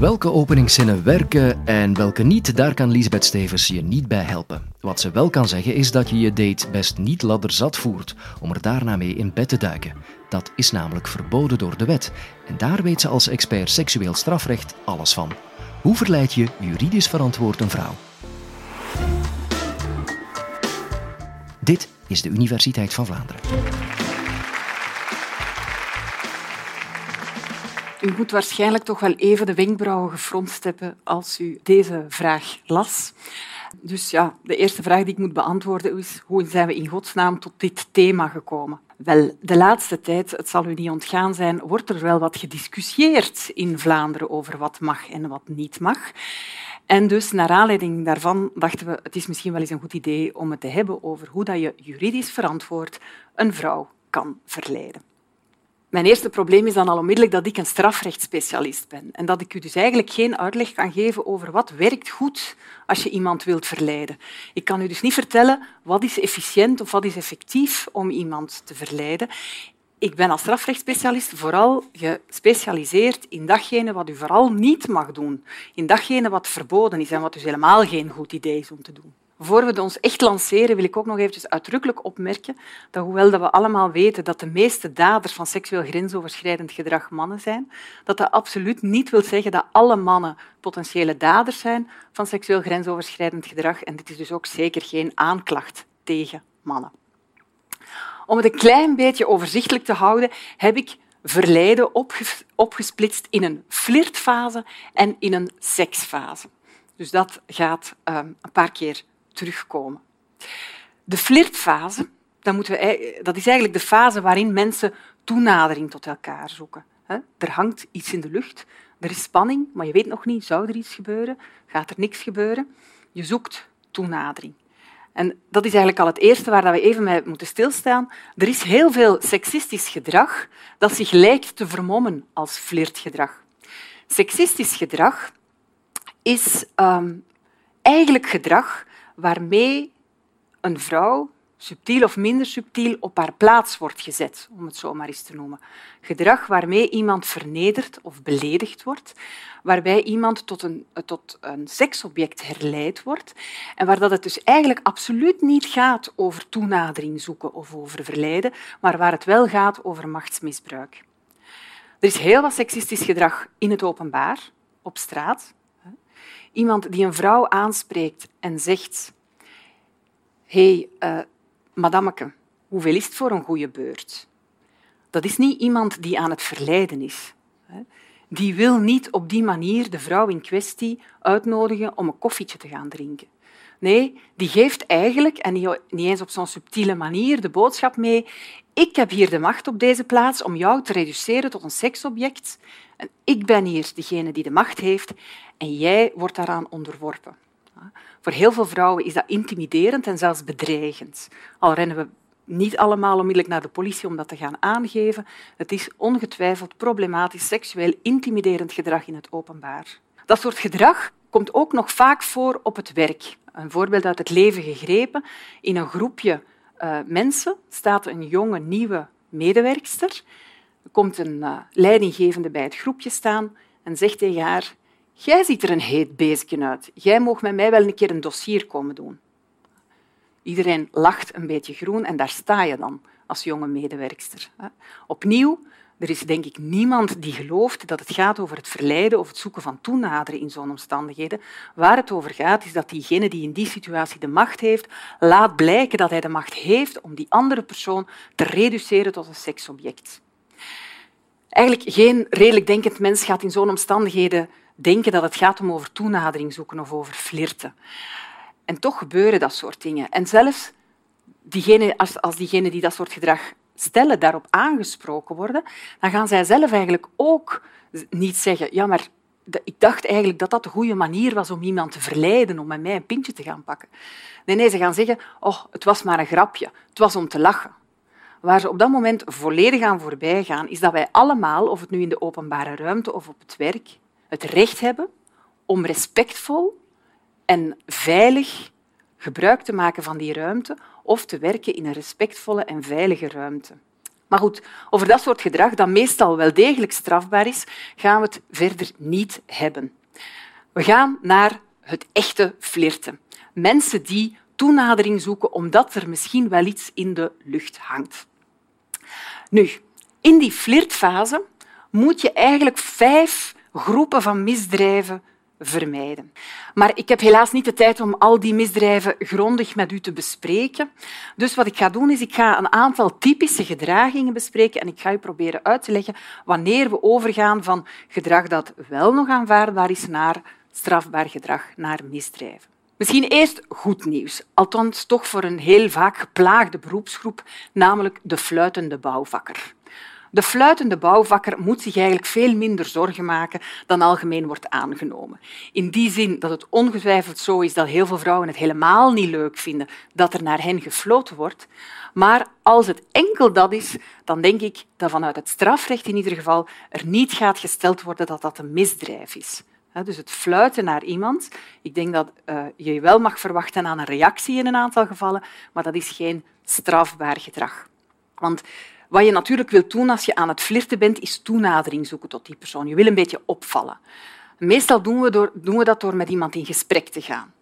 Welke openingszinnen werken en welke niet, daar kan Lisbeth Stevens je niet bij helpen. Wat ze wel kan zeggen is dat je je date best niet ladderzat voert om er daarna mee in bed te duiken. Dat is namelijk verboden door de wet. En daar weet ze als expert seksueel strafrecht alles van. Hoe verleid je juridisch verantwoord een vrouw? Dit is de Universiteit van Vlaanderen. U moet waarschijnlijk toch wel even de wenkbrauwen gefronst hebben als u deze vraag las. Dus ja, de eerste vraag die ik moet beantwoorden is hoe zijn we in godsnaam tot dit thema gekomen? Wel, de laatste tijd, het zal u niet ontgaan zijn, wordt er wel wat gediscussieerd in Vlaanderen over wat mag en wat niet mag. En dus, naar aanleiding daarvan, dachten we, het is misschien wel eens een goed idee om het te hebben over hoe dat je juridisch verantwoord een vrouw kan verleiden. Mijn eerste probleem is dan al onmiddellijk dat ik een strafrechtsspecialist ben en dat ik u dus eigenlijk geen uitleg kan geven over wat werkt goed als je iemand wilt verleiden. Ik kan u dus niet vertellen wat is efficiënt of wat is effectief om iemand te verleiden. Ik ben als strafrechtsspecialist vooral gespecialiseerd in datgene wat u vooral niet mag doen, in datgene wat verboden is en wat dus helemaal geen goed idee is om te doen. Voor we ons echt lanceren, wil ik ook nog eventjes uitdrukkelijk opmerken dat hoewel dat we allemaal weten dat de meeste daders van seksueel grensoverschrijdend gedrag mannen zijn, dat dat absoluut niet wil zeggen dat alle mannen potentiële daders zijn van seksueel grensoverschrijdend gedrag. En dit is dus ook zeker geen aanklacht tegen mannen. Om het een klein beetje overzichtelijk te houden, heb ik verleiden opgesplitst in een flirtfase en in een seksfase. Dus dat gaat ehm, een paar keer terugkomen. De flirtfase, dat, moeten we, dat is eigenlijk de fase waarin mensen toenadering tot elkaar zoeken. Er hangt iets in de lucht, er is spanning, maar je weet nog niet, zou er iets gebeuren, gaat er niks gebeuren. Je zoekt toenadering. En dat is eigenlijk al het eerste waar we even mee moeten stilstaan. Er is heel veel seksistisch gedrag dat zich lijkt te vermommen als flirtgedrag. Seksistisch gedrag is um, eigenlijk gedrag waarmee een vrouw, subtiel of minder subtiel, op haar plaats wordt gezet, om het zo maar eens te noemen. Gedrag waarmee iemand vernederd of beledigd wordt, waarbij iemand tot een, tot een seksobject herleid wordt en waar dat het dus eigenlijk absoluut niet gaat over toenadering zoeken of over verleiden, maar waar het wel gaat over machtsmisbruik. Er is heel wat seksistisch gedrag in het openbaar, op straat, Iemand die een vrouw aanspreekt en zegt hé, hey, uh, madameke, hoeveel is het voor een goede beurt? Dat is niet iemand die aan het verleiden is. Die wil niet op die manier de vrouw in kwestie uitnodigen om een koffietje te gaan drinken. Nee, die geeft eigenlijk, en niet eens op zo'n subtiele manier, de boodschap mee ik heb hier de macht op deze plaats om jou te reduceren tot een seksobject. En ik ben hier degene die de macht heeft en jij wordt daaraan onderworpen. Voor heel veel vrouwen is dat intimiderend en zelfs bedreigend. Al rennen we niet allemaal onmiddellijk naar de politie om dat te gaan aangeven. Het is ongetwijfeld problematisch seksueel intimiderend gedrag in het openbaar. Dat soort gedrag komt ook nog vaak voor op het werk. Een voorbeeld uit het leven gegrepen. In een groepje uh, mensen staat een jonge, nieuwe medewerkster. Komt een uh, leidinggevende bij het groepje staan en zegt tegen haar Jij ziet er een heet beestje uit. Jij mag met mij wel een keer een dossier komen doen. Iedereen lacht een beetje groen en daar sta je dan als jonge medewerkster. Opnieuw, er is denk ik niemand die gelooft dat het gaat over het verleiden of het zoeken van toenaderen in zo'n omstandigheden. Waar het over gaat, is dat diegene die in die situatie de macht heeft, laat blijken dat hij de macht heeft om die andere persoon te reduceren tot een seksobject. Eigenlijk geen redelijk denkend mens gaat in zo'n omstandigheden denken dat het gaat om over toenadering zoeken of over flirten. En toch gebeuren dat soort dingen. En zelfs diegene, als, als diegenen die dat soort gedrag stellen daarop aangesproken worden, dan gaan zij zelf eigenlijk ook niet zeggen ja, maar ik dacht eigenlijk dat dat de goede manier was om iemand te verleiden om met mij een pintje te gaan pakken. Nee, nee, ze gaan zeggen oh, het was maar een grapje, het was om te lachen. Waar ze op dat moment volledig aan voorbij gaan, is dat wij allemaal, of het nu in de openbare ruimte of op het werk, het recht hebben om respectvol en veilig gebruik te maken van die ruimte of te werken in een respectvolle en veilige ruimte. Maar goed, over dat soort gedrag, dat meestal wel degelijk strafbaar is, gaan we het verder niet hebben. We gaan naar het echte flirten. Mensen die toenadering zoeken omdat er misschien wel iets in de lucht hangt. Nu, in die flirtfase moet je eigenlijk vijf groepen van misdrijven vermijden. Maar ik heb helaas niet de tijd om al die misdrijven grondig met u te bespreken. Dus wat ik ga doen, is ik ga een aantal typische gedragingen bespreken en ik ga u proberen uit te leggen wanneer we overgaan van gedrag dat wel nog aanvaardbaar is naar strafbaar gedrag, naar misdrijven. Misschien eerst goed nieuws, althans toch voor een heel vaak geplaagde beroepsgroep, namelijk de fluitende bouwvakker. De fluitende bouwvakker moet zich eigenlijk veel minder zorgen maken dan algemeen wordt aangenomen. In die zin dat het ongetwijfeld zo is dat heel veel vrouwen het helemaal niet leuk vinden dat er naar hen gefloten wordt. Maar als het enkel dat is, dan denk ik dat vanuit het strafrecht in ieder geval er niet gaat gesteld worden dat dat een misdrijf is. Dus het fluiten naar iemand. Ik denk dat uh, je wel mag verwachten aan een reactie in een aantal gevallen, maar dat is geen strafbaar gedrag. Want wat je natuurlijk wilt doen als je aan het flirten bent, is toenadering zoeken tot die persoon. Je wil een beetje opvallen. Meestal doen we, door, doen we dat door met iemand in gesprek te gaan.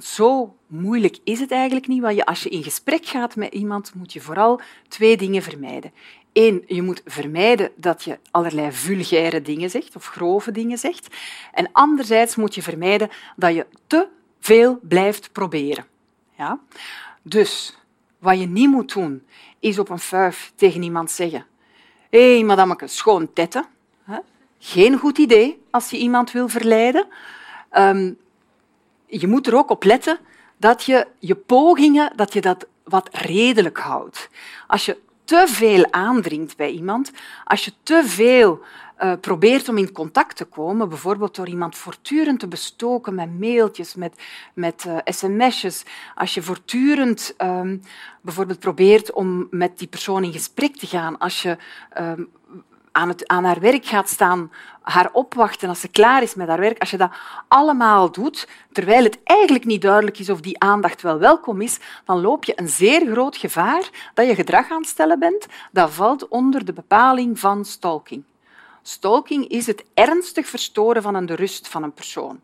Zo moeilijk is het eigenlijk niet, want als je in gesprek gaat met iemand, moet je vooral twee dingen vermijden. Eén, je moet vermijden dat je allerlei vulgaire dingen zegt of grove dingen zegt. En anderzijds moet je vermijden dat je te veel blijft proberen. Ja? Dus wat je niet moet doen, is op een fuif tegen iemand zeggen hé, hey, madameke, schoon tetten. Geen goed idee als je iemand wil verleiden. Ehm, je moet er ook op letten dat je je pogingen dat je dat wat redelijk houdt. Als je te veel aandringt bij iemand, als je te veel uh, probeert om in contact te komen, bijvoorbeeld door iemand voortdurend te bestoken met mailtjes, met, met uh, sms'jes, als je voortdurend um, bijvoorbeeld probeert om met die persoon in gesprek te gaan, als je um, aan, het, aan haar werk gaat staan, haar opwachten als ze klaar is met haar werk, als je dat allemaal doet, terwijl het eigenlijk niet duidelijk is of die aandacht wel welkom is, dan loop je een zeer groot gevaar dat je gedrag aan het stellen bent dat valt onder de bepaling van stalking. Stalking is het ernstig verstoren van de rust van een persoon.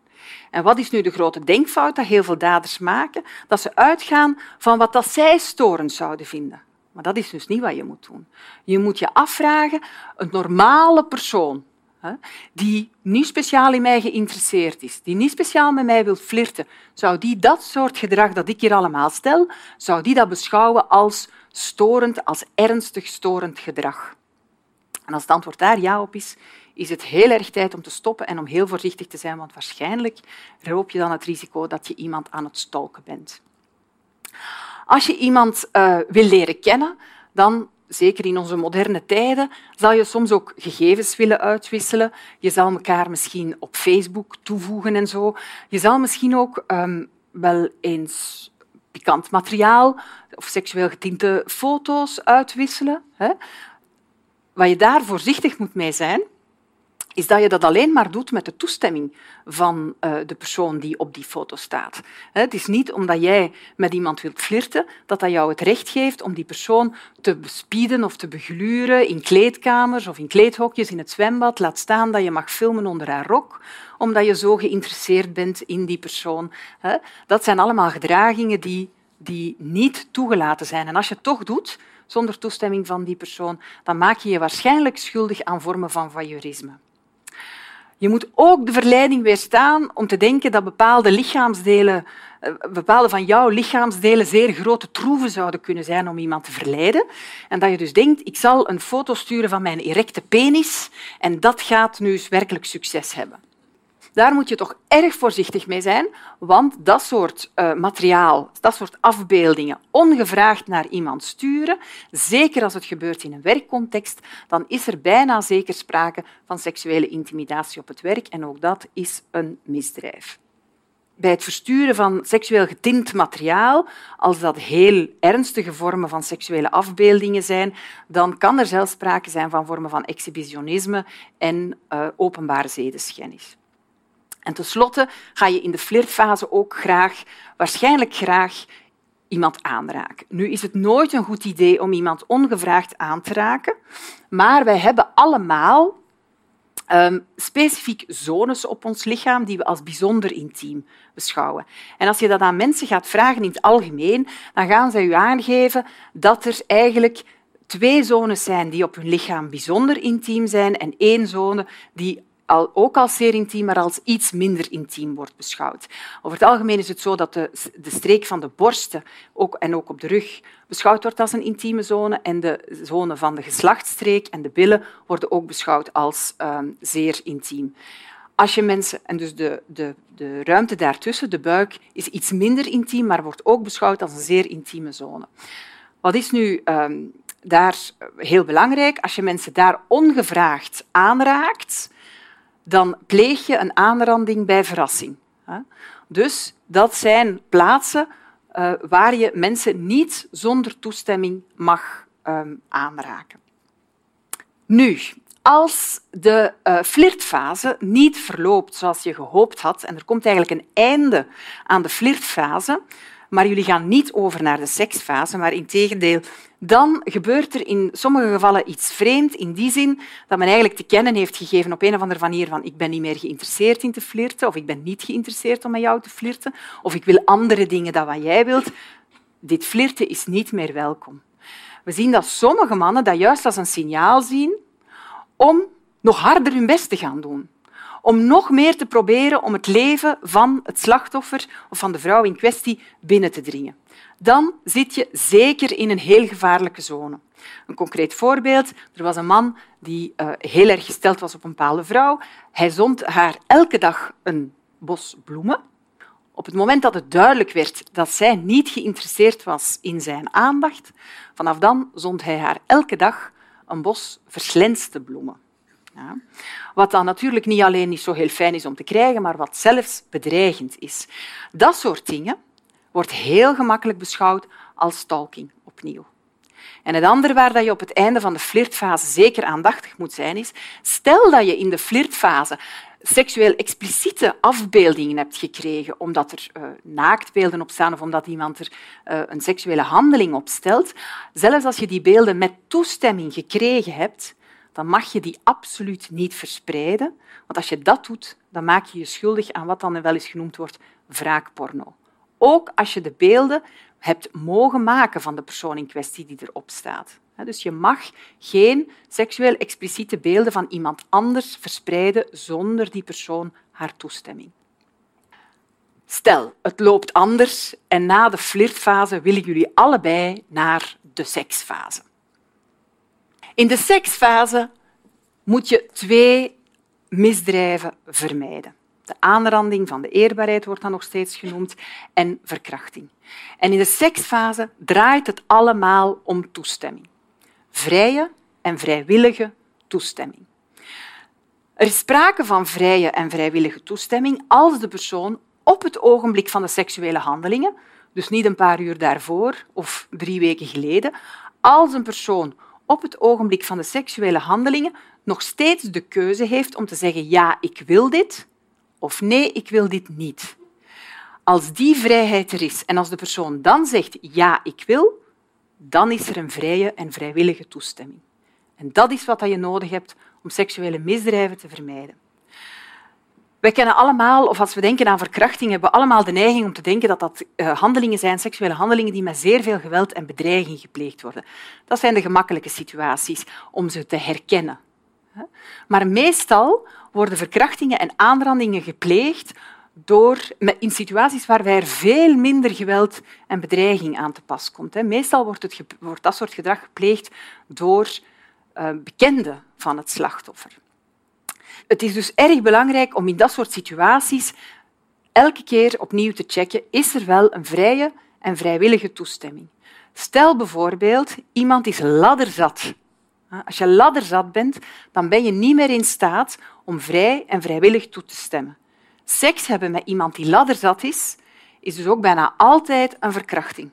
En wat is nu de grote denkfout dat heel veel daders maken? Dat ze uitgaan van wat dat zij storend zouden vinden. Maar dat is dus niet wat je moet doen. Je moet je afvragen, een normale persoon, die niet speciaal in mij geïnteresseerd is, die niet speciaal met mij wil flirten, zou die dat soort gedrag dat ik hier allemaal stel, zou die dat beschouwen als storend, als ernstig storend gedrag? En als het antwoord daar ja op is, is het heel erg tijd om te stoppen en om heel voorzichtig te zijn, want waarschijnlijk loop je dan het risico dat je iemand aan het stalken bent. Als je iemand uh, wil leren kennen, dan zeker in onze moderne tijden, zal je soms ook gegevens willen uitwisselen. Je zal elkaar misschien op Facebook toevoegen en zo. Je zal misschien ook um, wel eens pikant materiaal of seksueel getinte foto's uitwisselen. Hè? Wat je daar voorzichtig moet mee zijn, is dat je dat alleen maar doet met de toestemming van uh, de persoon die op die foto staat. Het is niet omdat jij met iemand wilt flirten dat dat jou het recht geeft om die persoon te bespieden of te begluren in kleedkamers of in kleedhokjes in het zwembad. Laat staan dat je mag filmen onder haar rok, omdat je zo geïnteresseerd bent in die persoon. Dat zijn allemaal gedragingen die, die niet toegelaten zijn. En als je het toch doet, zonder toestemming van die persoon, dan maak je je waarschijnlijk schuldig aan vormen van voyeurisme. Je moet ook de verleiding weerstaan om te denken dat bepaalde lichaamsdelen, eh, bepaalde van jouw lichaamsdelen zeer grote troeven zouden kunnen zijn om iemand te verleiden. En dat je dus denkt, ik zal een foto sturen van mijn erecte penis en dat gaat nu werkelijk succes hebben. Daar moet je toch erg voorzichtig mee zijn, want dat soort uh, materiaal, dat soort afbeeldingen, ongevraagd naar iemand sturen, zeker als het gebeurt in een werkcontext, dan is er bijna zeker sprake van seksuele intimidatie op het werk en ook dat is een misdrijf bij het versturen van seksueel getint materiaal, als dat heel ernstige vormen van seksuele afbeeldingen zijn, dan kan er zelfs sprake zijn van vormen van exhibitionisme en uh, openbare zedeschennis. En tenslotte ga je in de flirtfase ook graag, waarschijnlijk graag, iemand aanraken. Nu is het nooit een goed idee om iemand ongevraagd aan te raken, maar wij hebben allemaal um, specifiek zones op ons lichaam die we als bijzonder intiem beschouwen. En als je dat aan mensen gaat vragen in het algemeen, dan gaan zij u aangeven dat er eigenlijk twee zones zijn die op hun lichaam bijzonder intiem zijn en één zone die ook als zeer intiem, maar als iets minder intiem wordt beschouwd. Over het algemeen is het zo dat de, de streek van de borsten ook, en ook op de rug beschouwd wordt als een intieme zone en de zone van de geslachtsstreek en de billen worden ook beschouwd als um, zeer intiem. Als je mensen, en dus de, de, de ruimte daartussen, de buik, is iets minder intiem, maar wordt ook beschouwd als een zeer intieme zone. Wat is nu um, daar heel belangrijk? Als je mensen daar ongevraagd aanraakt, dan pleeg je een aanranding bij verrassing. Dus dat zijn plaatsen uh, waar je mensen niet zonder toestemming mag um, aanraken. Nu, als de uh, flirtfase niet verloopt zoals je gehoopt had, en er komt eigenlijk een einde aan de flirtfase, maar jullie gaan niet over naar de seksfase, maar in tegendeel, dan gebeurt er in sommige gevallen iets vreemd in die zin dat men eigenlijk te kennen heeft gegeven op een of andere manier van ik ben niet meer geïnteresseerd in te flirten of ik ben niet geïnteresseerd om met jou te flirten of ik wil andere dingen dan wat jij wilt. Dit flirten is niet meer welkom. We zien dat sommige mannen dat juist als een signaal zien om nog harder hun best te gaan doen om nog meer te proberen om het leven van het slachtoffer of van de vrouw in kwestie binnen te dringen. Dan zit je zeker in een heel gevaarlijke zone. Een concreet voorbeeld. Er was een man die uh, heel erg gesteld was op een bepaalde vrouw. Hij zond haar elke dag een bos bloemen. Op het moment dat het duidelijk werd dat zij niet geïnteresseerd was in zijn aandacht, vanaf dan zond hij haar elke dag een bos verslenste bloemen. Ja. Wat dan natuurlijk niet alleen niet zo heel fijn is om te krijgen, maar wat zelfs bedreigend is. Dat soort dingen wordt heel gemakkelijk beschouwd als stalking opnieuw. En het andere waar je op het einde van de flirtfase zeker aandachtig moet zijn, is stel dat je in de flirtfase seksueel expliciete afbeeldingen hebt gekregen omdat er uh, naaktbeelden op staan of omdat iemand er uh, een seksuele handeling op stelt, zelfs als je die beelden met toestemming gekregen hebt, dan mag je die absoluut niet verspreiden. Want als je dat doet, dan maak je je schuldig aan wat dan wel eens genoemd wordt wraakporno. Ook als je de beelden hebt mogen maken van de persoon in kwestie die erop staat. Dus je mag geen seksueel expliciete beelden van iemand anders verspreiden zonder die persoon haar toestemming. Stel, het loopt anders en na de flirtfase willen jullie allebei naar de seksfase. In de seksfase moet je twee misdrijven vermijden. De aanranding van de eerbaarheid wordt dan nog steeds genoemd en verkrachting. En in de seksfase draait het allemaal om toestemming. Vrije en vrijwillige toestemming. Er is sprake van vrije en vrijwillige toestemming als de persoon op het ogenblik van de seksuele handelingen, dus niet een paar uur daarvoor of drie weken geleden, als een persoon op het ogenblik van de seksuele handelingen nog steeds de keuze heeft om te zeggen ja, ik wil dit of nee, ik wil dit niet. Als die vrijheid er is en als de persoon dan zegt ja, ik wil, dan is er een vrije en vrijwillige toestemming. En dat is wat je nodig hebt om seksuele misdrijven te vermijden. Wij kennen allemaal, of als we denken aan verkrachting, hebben we allemaal de neiging om te denken dat dat uh, handelingen zijn, seksuele handelingen, die met zeer veel geweld en bedreiging gepleegd worden. Dat zijn de gemakkelijke situaties om ze te herkennen. Maar meestal worden verkrachtingen en aanrandingen gepleegd door, in situaties waarbij er veel minder geweld en bedreiging aan te pas komt. Meestal wordt, het, wordt dat soort gedrag gepleegd door uh, bekenden van het slachtoffer. Het is dus erg belangrijk om in dat soort situaties elke keer opnieuw te checken, is er wel een vrije en vrijwillige toestemming. Stel bijvoorbeeld, iemand is ladderzat. Als je ladderzat bent, dan ben je niet meer in staat om vrij en vrijwillig toe te stemmen. Seks hebben met iemand die ladderzat is, is dus ook bijna altijd een verkrachting.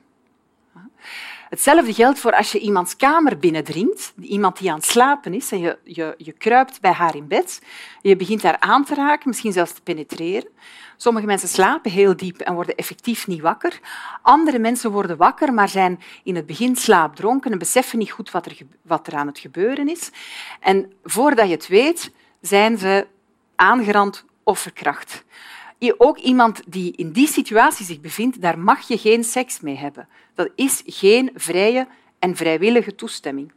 Hetzelfde geldt voor als je iemands kamer binnendringt, iemand die aan het slapen is, en je, je, je kruipt bij haar in bed, je begint haar aan te raken, misschien zelfs te penetreren. Sommige mensen slapen heel diep en worden effectief niet wakker. Andere mensen worden wakker, maar zijn in het begin slaapdronken en beseffen niet goed wat er, wat er aan het gebeuren is. En voordat je het weet, zijn ze aangerand of verkracht. Ook iemand die in die situatie zich bevindt, daar mag je geen seks mee hebben. Dat is geen vrije en vrijwillige toestemming.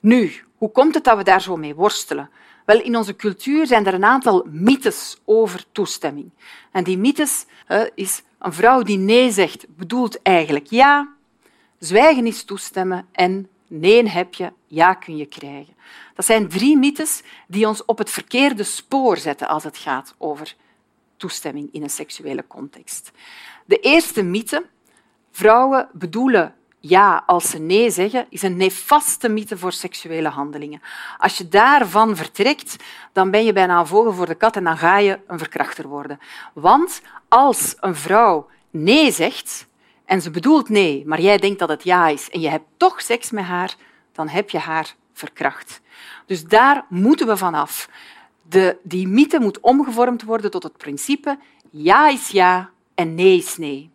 Nu, hoe komt het dat we daar zo mee worstelen? Wel, in onze cultuur zijn er een aantal mythes over toestemming. En die mythes uh, is een vrouw die nee zegt, bedoelt eigenlijk ja, zwijgen is toestemmen en nee heb je, ja kun je krijgen. Dat zijn drie mythes die ons op het verkeerde spoor zetten als het gaat over toestemming in een seksuele context. De eerste mythe, vrouwen bedoelen ja als ze nee zeggen, is een nefaste mythe voor seksuele handelingen. Als je daarvan vertrekt, dan ben je bijna een vogel voor de kat en dan ga je een verkrachter worden. Want als een vrouw nee zegt en ze bedoelt nee, maar jij denkt dat het ja is en je hebt toch seks met haar, dan heb je haar verkracht. Dus daar moeten we vanaf. De, die mythe moet omgevormd worden tot het principe ja is ja en nee is nee.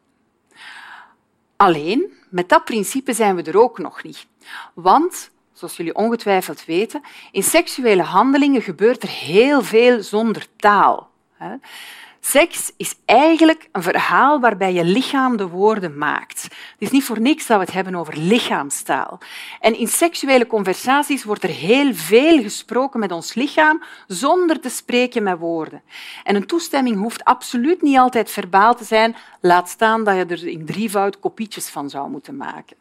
Alleen, met dat principe zijn we er ook nog niet. Want, zoals jullie ongetwijfeld weten, in seksuele handelingen gebeurt er heel veel zonder taal. Seks is eigenlijk een verhaal waarbij je lichaam de woorden maakt. Het is niet voor niks dat we het hebben over lichaamstaal. En in seksuele conversaties wordt er heel veel gesproken met ons lichaam zonder te spreken met woorden. En een toestemming hoeft absoluut niet altijd verbaal te zijn, laat staan dat je er in drievoud kopietjes van zou moeten maken.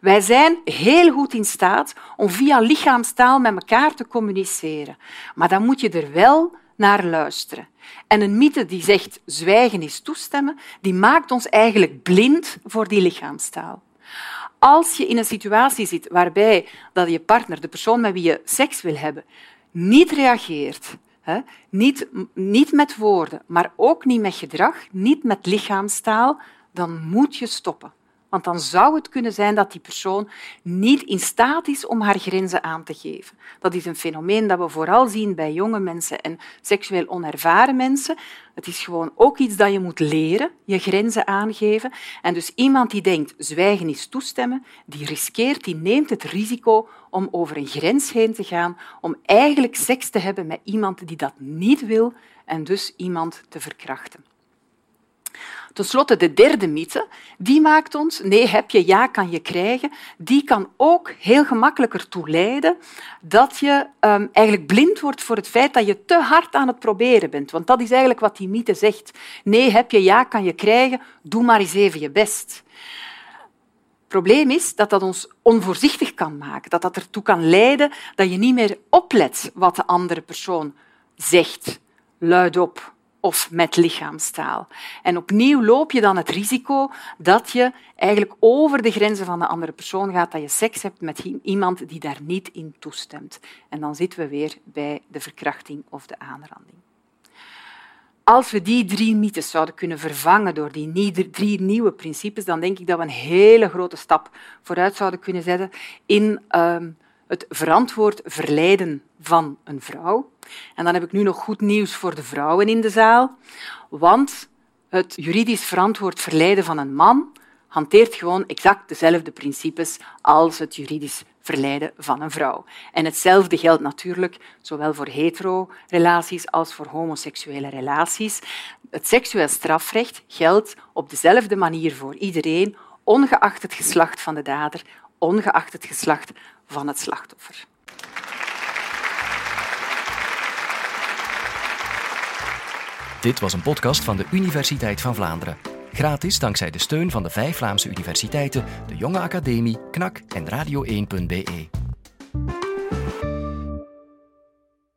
Wij zijn heel goed in staat om via lichaamstaal met elkaar te communiceren. Maar dan moet je er wel naar luisteren. En een mythe die zegt zwijgen is toestemmen, die maakt ons eigenlijk blind voor die lichaamstaal. Als je in een situatie zit waarbij dat je partner, de persoon met wie je seks wil hebben, niet reageert, hè, niet, niet met woorden, maar ook niet met gedrag, niet met lichaamstaal, dan moet je stoppen. Want dan zou het kunnen zijn dat die persoon niet in staat is om haar grenzen aan te geven. Dat is een fenomeen dat we vooral zien bij jonge mensen en seksueel onervaren mensen. Het is gewoon ook iets dat je moet leren, je grenzen aangeven. En dus iemand die denkt zwijgen is toestemmen, die riskeert, die neemt het risico om over een grens heen te gaan, om eigenlijk seks te hebben met iemand die dat niet wil en dus iemand te verkrachten. Ten slotte de derde mythe, die maakt ons, nee heb je, ja kan je krijgen, die kan ook heel gemakkelijker toe leiden dat je um, eigenlijk blind wordt voor het feit dat je te hard aan het proberen bent. Want dat is eigenlijk wat die mythe zegt. Nee heb je, ja kan je krijgen, doe maar eens even je best. Het probleem is dat dat ons onvoorzichtig kan maken, dat dat ertoe kan leiden dat je niet meer oplet wat de andere persoon zegt, luidop of met lichaamstaal. En opnieuw loop je dan het risico dat je eigenlijk over de grenzen van de andere persoon gaat, dat je seks hebt met iemand die daar niet in toestemt. En dan zitten we weer bij de verkrachting of de aanranding. Als we die drie mythes zouden kunnen vervangen door die drie nieuwe principes, dan denk ik dat we een hele grote stap vooruit zouden kunnen zetten in uh, het verantwoord verleiden van een vrouw. En dan heb ik nu nog goed nieuws voor de vrouwen in de zaal, want het juridisch verantwoord verleiden van een man hanteert gewoon exact dezelfde principes als het juridisch verleiden van een vrouw. En hetzelfde geldt natuurlijk zowel voor hetero-relaties als voor homoseksuele relaties. Het seksueel strafrecht geldt op dezelfde manier voor iedereen, ongeacht het geslacht van de dader, ongeacht het geslacht van het slachtoffer. Dit was een podcast van de Universiteit van Vlaanderen. Gratis dankzij de steun van de vijf Vlaamse universiteiten, de Jonge Academie, KNAK en Radio1.be.